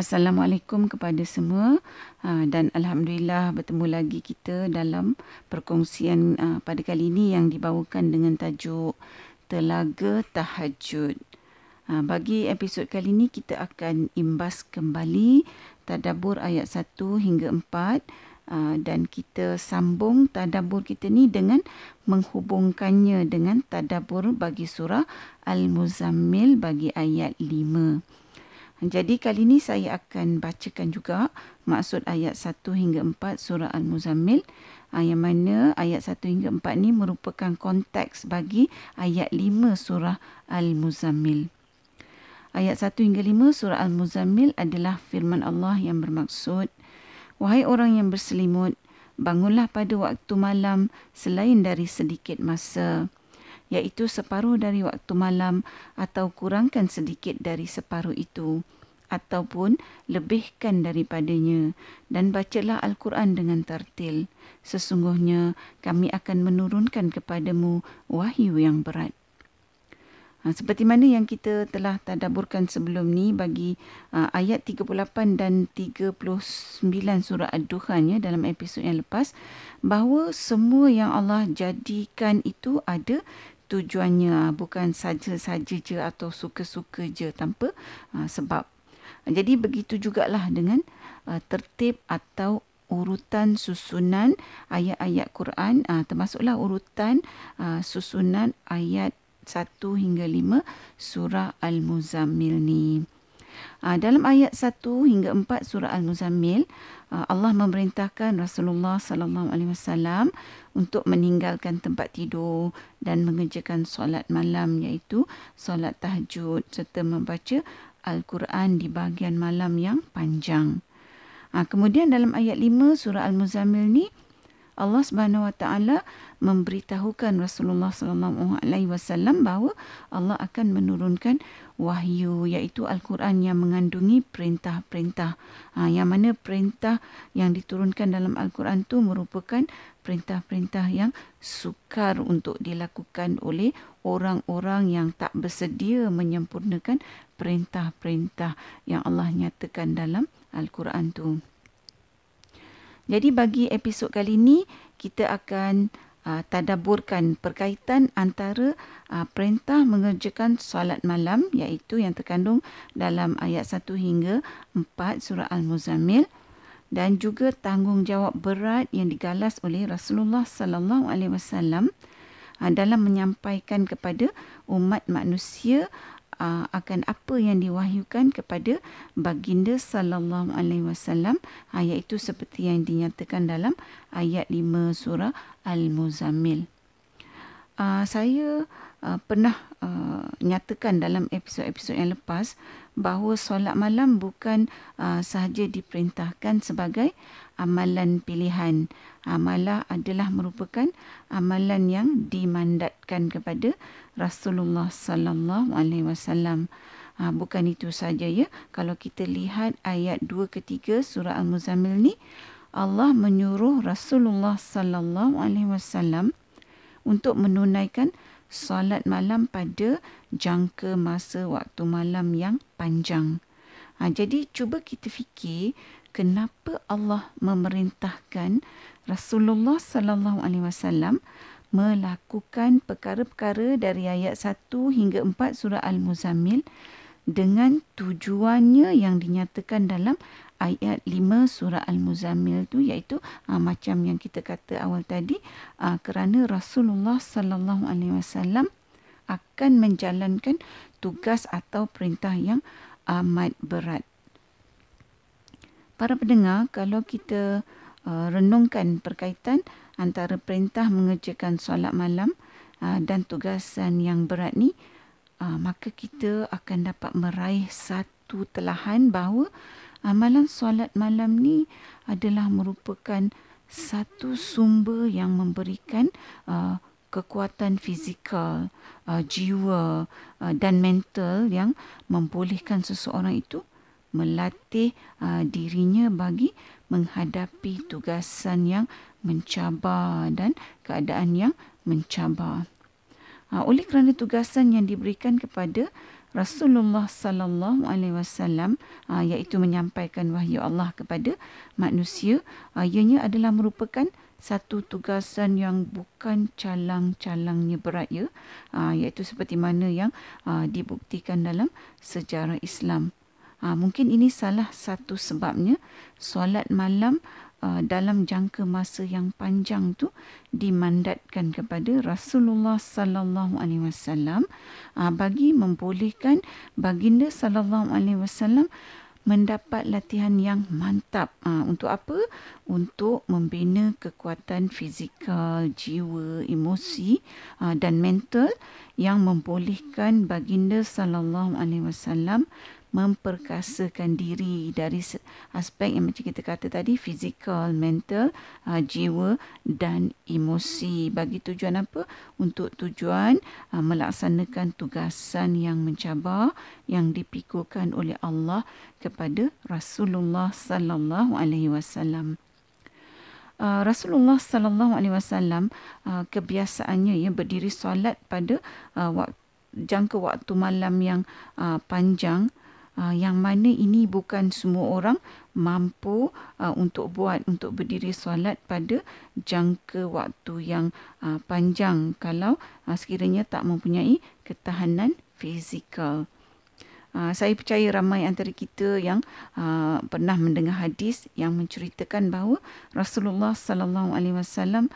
Assalamualaikum kepada semua uh, dan alhamdulillah bertemu lagi kita dalam perkongsian uh, pada kali ini yang dibawakan dengan tajuk Telaga Tahajud. Uh, bagi episod kali ini kita akan imbas kembali tadabbur ayat 1 hingga 4 dan kita sambung tadabbur kita ni dengan menghubungkannya dengan tadabbur bagi surah Al-Muzammil bagi ayat 5. Jadi kali ini saya akan bacakan juga maksud ayat 1 hingga 4 surah Al-Muzammil ah, yang mana ayat 1 hingga 4 ni merupakan konteks bagi ayat 5 surah Al-Muzammil. Ayat 1 hingga 5 surah Al-Muzammil adalah firman Allah yang bermaksud Wahai orang yang berselimut, bangunlah pada waktu malam selain dari sedikit masa iaitu separuh dari waktu malam atau kurangkan sedikit dari separuh itu ataupun lebihkan daripadanya dan bacalah Al-Quran dengan tertil. Sesungguhnya kami akan menurunkan kepadamu wahyu yang berat. Ha, seperti mana yang kita telah tadaburkan sebelum ni bagi uh, ayat 38 dan 39 surah Ad-Dukhan ya, dalam episod yang lepas bahawa semua yang Allah jadikan itu ada tujuannya bukan saja-saja je atau suka-suka je tanpa uh, sebab. Jadi begitu jugalah dengan uh, tertib atau urutan susunan ayat-ayat Quran termasuklah urutan susunan ayat 1 hingga 5 surah Al-Muzammil ni. Uh, dalam ayat 1 hingga 4 surah Al-Muzammil uh, Allah memerintahkan Rasulullah sallallahu alaihi wasallam untuk meninggalkan tempat tidur dan mengerjakan solat malam iaitu solat tahajud serta membaca Al-Quran di bahagian malam yang panjang. Ha, kemudian dalam ayat 5 surah Al-Muzammil ni Allah Subhanahu Wa Taala memberitahukan Rasulullah sallallahu alaihi wasallam bahawa Allah akan menurunkan wahyu iaitu al-Quran yang mengandungi perintah-perintah. Ha, yang mana perintah yang diturunkan dalam al-Quran tu merupakan perintah-perintah yang sukar untuk dilakukan oleh orang-orang yang tak bersedia menyempurnakan perintah-perintah yang Allah nyatakan dalam al-Quran tu. Jadi bagi episod kali ini kita akan uh, tadaburkan perkaitan antara uh, perintah mengerjakan solat malam iaitu yang terkandung dalam ayat 1 hingga 4 surah Al-Muzammil dan juga tanggungjawab berat yang digalas oleh Rasulullah sallallahu alaihi wasallam uh, dalam menyampaikan kepada umat manusia uh, akan apa yang diwahyukan kepada baginda sallallahu alaihi wasallam uh, iaitu seperti yang dinyatakan dalam ayat 5 surah Al-Muzammil. Uh, saya uh, pernah uh, nyatakan dalam episod-episod yang lepas bahawa solat malam bukan uh, sahaja diperintahkan sebagai amalan pilihan. Amalah adalah merupakan amalan yang dimandatkan kepada Rasulullah sallallahu alaihi wasallam. Ha, bukan itu saja ya. Kalau kita lihat ayat 2 ketiga surah Al-Muzammil ni Allah menyuruh Rasulullah sallallahu alaihi wasallam untuk menunaikan solat malam pada jangka masa waktu malam yang panjang. Ha, jadi cuba kita fikir kenapa Allah memerintahkan Rasulullah sallallahu alaihi wasallam melakukan perkara-perkara dari ayat 1 hingga 4 surah Al-Muzammil dengan tujuannya yang dinyatakan dalam ayat 5 surah Al-Muzammil tu iaitu uh, macam yang kita kata awal tadi uh, kerana Rasulullah sallallahu alaihi wasallam akan menjalankan tugas atau perintah yang amat berat. Para pendengar kalau kita uh, renungkan perkaitan antara perintah mengerjakan solat malam uh, dan tugasan yang berat ni uh, maka kita akan dapat meraih satu telahan bahawa amalan solat malam ni adalah merupakan satu sumber yang memberikan uh, kekuatan fizikal, uh, jiwa uh, dan mental yang membolehkan seseorang itu melatih uh, dirinya bagi menghadapi tugasan yang mencabar dan keadaan yang mencabar. Uh, oleh kerana tugasan yang diberikan kepada Rasulullah sallallahu alaihi wasallam uh, iaitu menyampaikan wahyu Allah kepada manusia uh, ianya adalah merupakan satu tugasan yang bukan calang-calangnya berat ya uh, iaitu seperti mana yang dibuktikan dalam sejarah Islam. Mungkin ini salah satu sebabnya solat malam uh, dalam jangka masa yang panjang tu dimandatkan kepada Rasulullah sallallahu alaihi wasallam bagi membolehkan baginda sallallahu alaihi wasallam mendapat latihan yang mantap. Ha, untuk apa? Untuk membina kekuatan fizikal, jiwa, emosi ha, dan mental yang membolehkan baginda sallallahu alaihi wasallam memperkasakan diri dari aspek yang macam kita kata tadi fizikal, mental, uh, jiwa dan emosi. Bagi tujuan apa? Untuk tujuan uh, melaksanakan tugasan yang mencabar yang dipikulkan oleh Allah kepada Rasulullah sallallahu alaihi wasallam. Uh, Rasulullah sallallahu alaihi wasallam uh, kebiasaannya ya berdiri solat pada uh, waktu jangka waktu malam yang uh, panjang uh, yang mana ini bukan semua orang mampu uh, untuk buat untuk berdiri solat pada jangka waktu yang uh, panjang kalau uh, sekiranya tak mempunyai ketahanan fizikal. Uh, saya percaya ramai antara kita yang uh, pernah mendengar hadis yang menceritakan bahawa Rasulullah sallallahu alaihi wasallam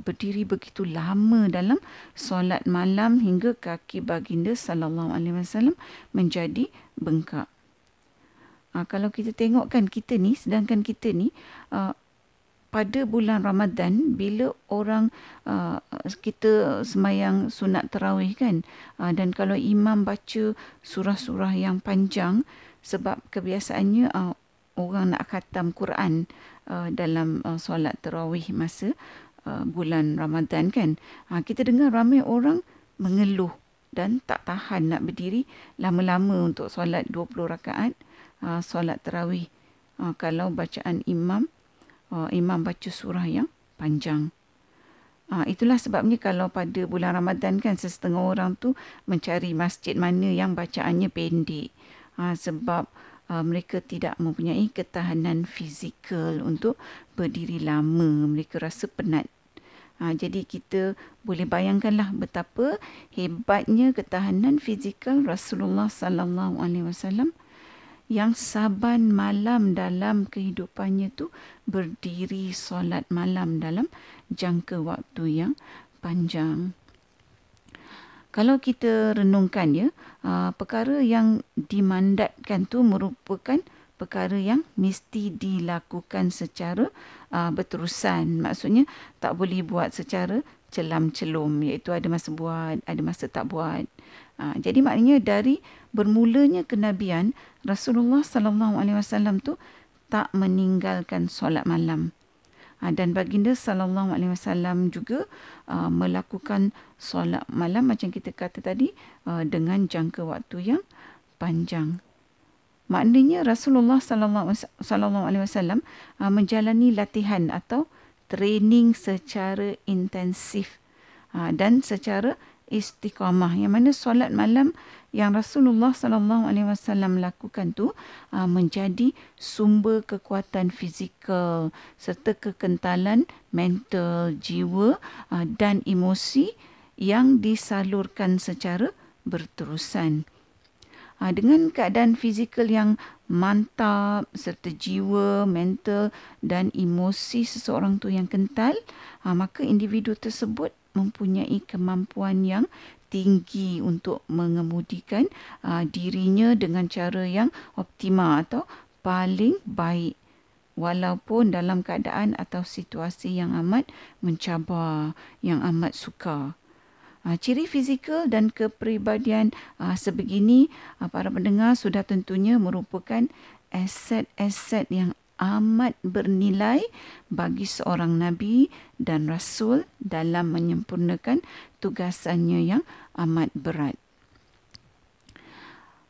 berdiri begitu lama dalam solat malam hingga kaki baginda sallallahu alaihi wasallam menjadi bengkak. Uh, kalau kita tengokkan kita ni sedangkan kita ni uh, pada bulan Ramadan bila orang uh, kita semayang sunat tarawih kan uh, dan kalau imam baca surah-surah yang panjang sebab kebiasaannya uh, orang nak khatam Quran uh, dalam uh, solat tarawih masa uh, bulan Ramadan kan uh, kita dengar ramai orang mengeluh dan tak tahan nak berdiri lama-lama untuk solat 20 rakaat uh, solat tarawih uh, kalau bacaan imam uh, imam baca surah yang panjang. Uh, itulah sebabnya kalau pada bulan Ramadan kan sesetengah orang tu mencari masjid mana yang bacaannya pendek. Uh, sebab uh, mereka tidak mempunyai ketahanan fizikal untuk berdiri lama. Mereka rasa penat. Ha, jadi kita boleh bayangkanlah betapa hebatnya ketahanan fizikal Rasulullah sallallahu alaihi wasallam yang saban malam dalam kehidupannya tu berdiri solat malam dalam jangka waktu yang panjang. Kalau kita renungkan ya, uh, perkara yang dimandatkan tu merupakan perkara yang mesti dilakukan secara uh, berterusan. Maksudnya tak boleh buat secara celam-celum iaitu ada masa buat, ada masa tak buat. Ha, jadi maknanya dari bermulanya kenabian Rasulullah sallallahu alaihi wasallam tu tak meninggalkan solat malam. Ha, dan baginda sallallahu alaihi wasallam juga uh, melakukan solat malam macam kita kata tadi uh, dengan jangka waktu yang panjang. Maknanya Rasulullah sallallahu alaihi wasallam uh, menjalani latihan atau training secara intensif uh, dan secara istiqamah yang mana solat malam yang Rasulullah sallallahu alaihi wasallam lakukan tu uh, menjadi sumber kekuatan fizikal serta kekentalan mental jiwa dan emosi yang disalurkan secara berterusan. Uh, dengan keadaan fizikal yang mantap serta jiwa, mental dan emosi seseorang tu yang kental, uh, maka individu tersebut mempunyai kemampuan yang tinggi untuk mengemudikan uh, dirinya dengan cara yang optimal atau paling baik walaupun dalam keadaan atau situasi yang amat mencabar, yang amat sukar. Uh, ciri fizikal dan kepribadian uh, sebegini uh, para pendengar sudah tentunya merupakan aset-aset yang amat bernilai bagi seorang nabi dan rasul dalam menyempurnakan tugasannya yang amat berat.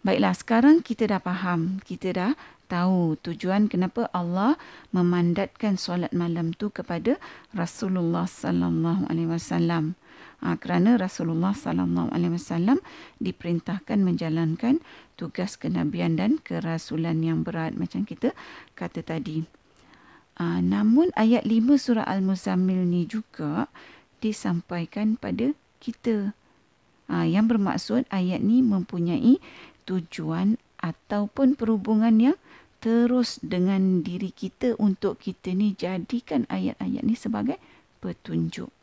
Baiklah, sekarang kita dah faham, kita dah tahu tujuan kenapa Allah memandatkan solat malam tu kepada Rasulullah sallallahu alaihi wasallam. Ha, kerana Rasulullah sallallahu alaihi wasallam diperintahkan menjalankan tugas kenabian dan kerasulan yang berat macam kita kata tadi. Ha, namun ayat 5 surah Al-Muzammil ni juga disampaikan pada kita. Ha, yang bermaksud ayat ni mempunyai tujuan ataupun perhubungan yang terus dengan diri kita untuk kita ni jadikan ayat-ayat ni sebagai petunjuk.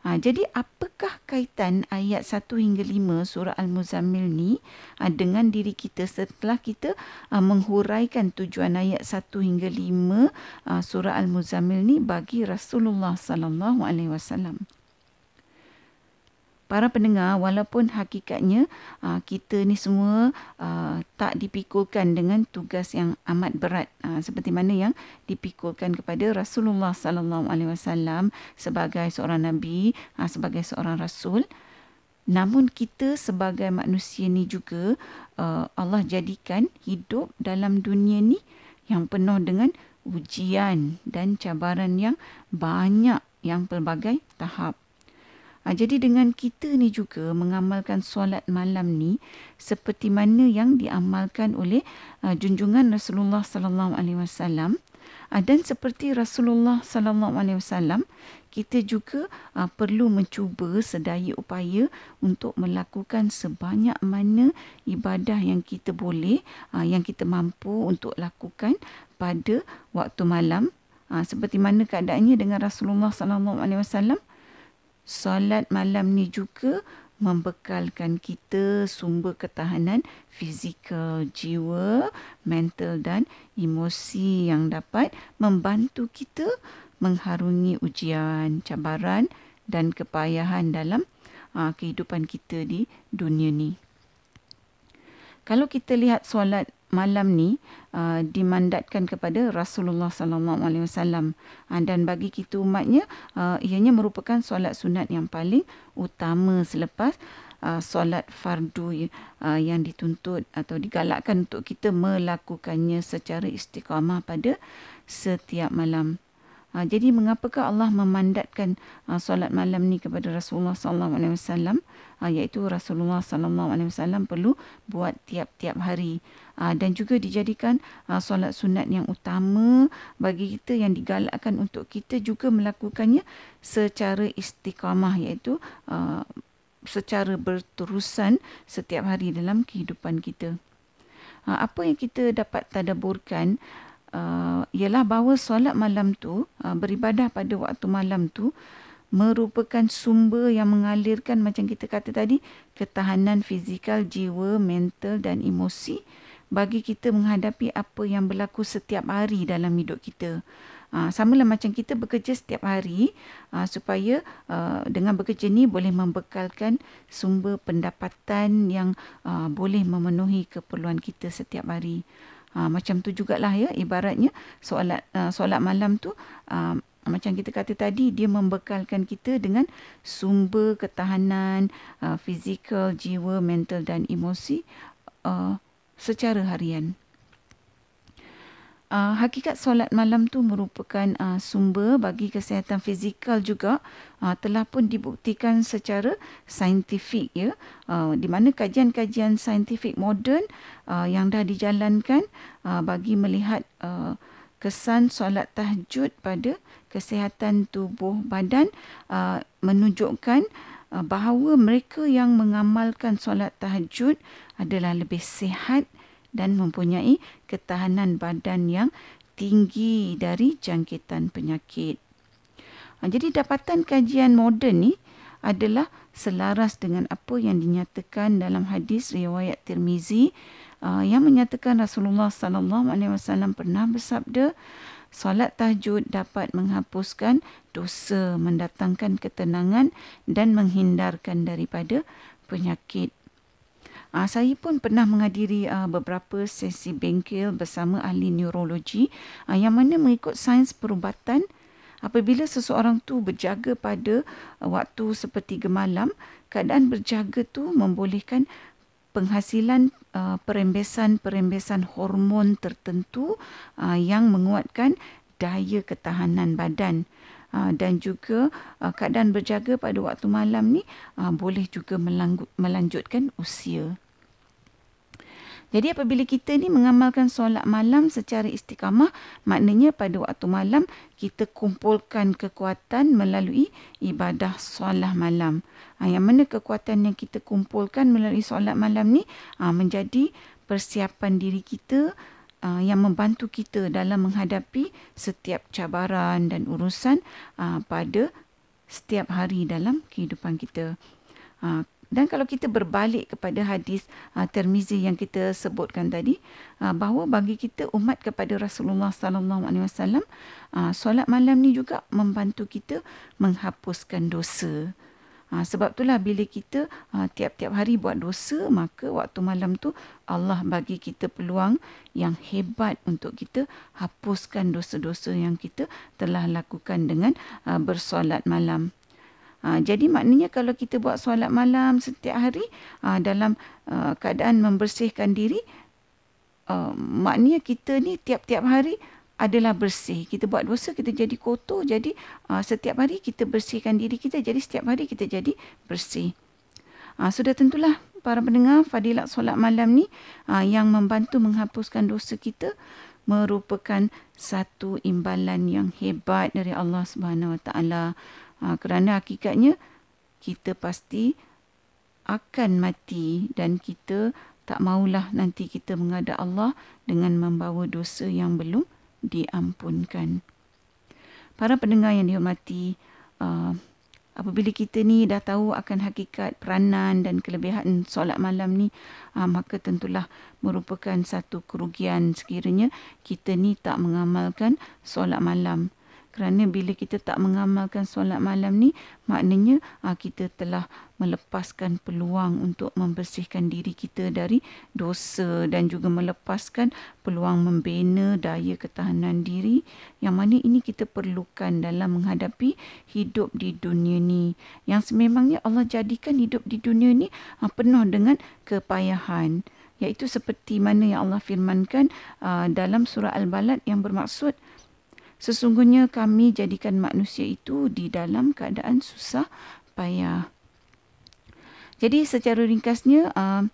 Ha, jadi apakah kaitan ayat 1 hingga 5 surah Al-Muzammil ni ha, dengan diri kita setelah kita ha, menghuraikan tujuan ayat 1 hingga 5 ha, surah Al-Muzammil ni bagi Rasulullah sallallahu alaihi wasallam? Para pendengar walaupun hakikatnya uh, kita ni semua uh, tak dipikulkan dengan tugas yang amat berat. Uh, seperti mana yang dipikulkan kepada Rasulullah sallallahu alaihi wasallam sebagai seorang nabi uh, sebagai seorang rasul. Namun kita sebagai manusia ni juga uh, Allah jadikan hidup dalam dunia ni yang penuh dengan ujian dan cabaran yang banyak yang pelbagai tahap Ha, jadi dengan kita ni juga mengamalkan solat malam ni seperti mana yang diamalkan oleh uh, junjungan Rasulullah sallallahu alaihi wasallam. Uh, dan seperti Rasulullah sallallahu alaihi wasallam kita juga uh, perlu mencuba sedaya upaya untuk melakukan sebanyak mana ibadah yang kita boleh uh, yang kita mampu untuk lakukan pada waktu malam. Uh, seperti mana keadaannya dengan Rasulullah sallallahu alaihi wasallam solat malam ni juga membekalkan kita sumber ketahanan fizikal, jiwa, mental dan emosi yang dapat membantu kita mengharungi ujian, cabaran dan kepayahan dalam uh, kehidupan kita di dunia ni. Kalau kita lihat solat malam ni uh, dimandatkan kepada Rasulullah sallallahu alaihi wasallam uh, dan bagi kita umatnya uh, ianya merupakan solat sunat yang paling utama selepas uh, solat fardu uh, yang dituntut atau digalakkan untuk kita melakukannya secara istiqamah pada setiap malam. Ha, jadi mengapakah Allah memandatkan uh, solat malam ni kepada Rasulullah sallallahu alaihi wasallam? Uh, iaitu Rasulullah sallallahu alaihi wasallam perlu buat tiap-tiap hari. Uh, dan juga dijadikan uh, solat sunat yang utama bagi kita yang digalakkan untuk kita juga melakukannya secara istiqamah iaitu uh, secara berterusan setiap hari dalam kehidupan kita. Uh, apa yang kita dapat tadaburkan uh, ialah bahawa solat malam tu uh, beribadah pada waktu malam tu merupakan sumber yang mengalirkan macam kita kata tadi ketahanan fizikal jiwa mental dan emosi bagi kita menghadapi apa yang berlaku setiap hari dalam hidup kita. Uh, samalah macam kita bekerja setiap hari uh, supaya uh, dengan bekerja ni boleh membekalkan sumber pendapatan yang uh, boleh memenuhi keperluan kita setiap hari. Ha, macam tu jugalah ya ibaratnya solat uh, solat malam tu uh, macam kita kata tadi dia membekalkan kita dengan sumber ketahanan uh, fizikal, jiwa, mental dan emosi uh, secara harian. Uh, hakikat solat malam tu merupakan uh, sumber bagi kesihatan fizikal juga. Uh, telah pun dibuktikan secara saintifik ya. Uh, di mana kajian-kajian saintifik moden uh, yang dah dijalankan uh, bagi melihat uh, kesan solat tahajud pada kesihatan tubuh badan uh, menunjukkan uh, bahawa mereka yang mengamalkan solat tahajud adalah lebih sihat dan mempunyai ketahanan badan yang tinggi dari jangkitan penyakit. Ha, jadi dapatan kajian moden ni adalah selaras dengan apa yang dinyatakan dalam hadis riwayat Tirmizi uh, yang menyatakan Rasulullah sallallahu alaihi wasallam pernah bersabda solat tahajud dapat menghapuskan dosa mendatangkan ketenangan dan menghindarkan daripada penyakit Uh, saya pun pernah menghadiri uh, beberapa sesi bengkel bersama ahli neurologi uh, yang mana mengikut sains perubatan apabila seseorang tu berjaga pada uh, waktu seperti gemalam keadaan berjaga tu membolehkan penghasilan uh, perembesan-perembesan hormon tertentu uh, yang menguatkan daya ketahanan badan dan juga uh, keadaan berjaga pada waktu malam ni uh, boleh juga melanjutkan usia. Jadi apabila kita ni mengamalkan solat malam secara istiqamah, maknanya pada waktu malam kita kumpulkan kekuatan melalui ibadah solat malam. Ha, yang mana kekuatan yang kita kumpulkan melalui solat malam ni ha, menjadi persiapan diri kita uh, yang membantu kita dalam menghadapi setiap cabaran dan urusan uh, pada setiap hari dalam kehidupan kita. Uh, dan kalau kita berbalik kepada hadis uh, Tirmizi yang kita sebutkan tadi uh, bahawa bagi kita umat kepada Rasulullah sallallahu alaihi wasallam solat malam ni juga membantu kita menghapuskan dosa. Ha, sebab itulah bila kita ha, tiap-tiap hari buat dosa, maka waktu malam tu Allah bagi kita peluang yang hebat untuk kita hapuskan dosa-dosa yang kita telah lakukan dengan ha, bersolat malam. Ha, jadi maknanya kalau kita buat solat malam setiap hari ha, dalam ha, keadaan membersihkan diri, ha, maknanya kita ni tiap-tiap hari adalah bersih. Kita buat dosa, kita jadi kotor. Jadi uh, setiap hari kita bersihkan diri kita. Jadi setiap hari kita jadi bersih. Uh, sudah tentulah para pendengar fadilat solat malam ni uh, yang membantu menghapuskan dosa kita merupakan satu imbalan yang hebat dari Allah Subhanahu Wa Taala. Kerana hakikatnya kita pasti akan mati dan kita tak maulah nanti kita menghadap Allah dengan membawa dosa yang belum diampunkan. Para pendengar yang dihormati, uh, apabila kita ni dah tahu akan hakikat peranan dan kelebihan solat malam ni, uh, maka tentulah merupakan satu kerugian sekiranya kita ni tak mengamalkan solat malam kerana bila kita tak mengamalkan solat malam ni maknanya aa, ah, kita telah melepaskan peluang untuk membersihkan diri kita dari dosa dan juga melepaskan peluang membina daya ketahanan diri. Yang mana ini kita perlukan dalam menghadapi hidup di dunia ni. Yang sememangnya Allah jadikan hidup di dunia ni aa, ah, penuh dengan kepayahan. Iaitu seperti mana yang Allah firmankan aa, dalam surah al-balad yang bermaksud Sesungguhnya kami jadikan manusia itu di dalam keadaan susah payah. Jadi secara ringkasnya uh,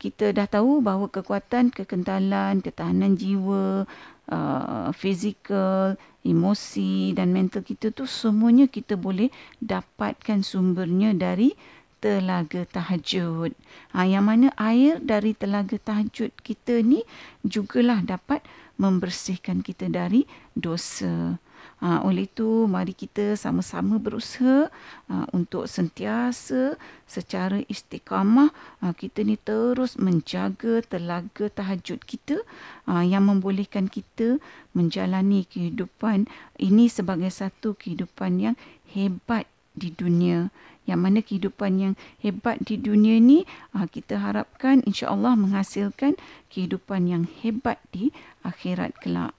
kita dah tahu bahawa kekuatan, kekentalan, ketahanan jiwa, uh, fizikal, emosi dan mental kita tu semuanya kita boleh dapatkan sumbernya dari telaga tahajud. Ha, yang mana air dari telaga tahajud kita ni jugalah dapat membersihkan kita dari dosa. Ha, oleh itu, mari kita sama-sama berusaha ha, untuk sentiasa secara istiqamah ha, kita ni terus menjaga telaga tahajud kita ha, yang membolehkan kita menjalani kehidupan ini sebagai satu kehidupan yang hebat di dunia yang mana kehidupan yang hebat di dunia ni ah, kita harapkan insya-Allah menghasilkan kehidupan yang hebat di akhirat kelak.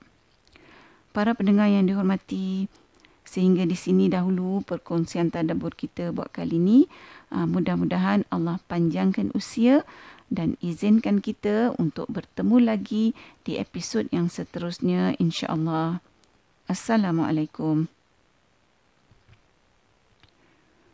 Para pendengar yang dihormati, sehingga di sini dahulu perkongsian tadabbur kita buat kali ini. Ah, mudah-mudahan Allah panjangkan usia dan izinkan kita untuk bertemu lagi di episod yang seterusnya insya-Allah. Assalamualaikum.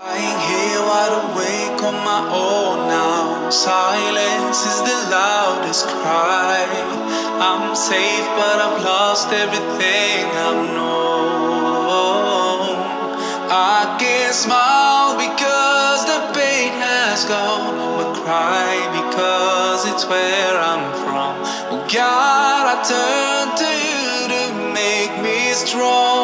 Lying here wide awake on my own now. Silence is the loudest cry. I'm safe, but I've lost everything I've known. I can't smile because the pain has gone, but cry because it's where I'm from. Oh God, I turn to you to make me stronger.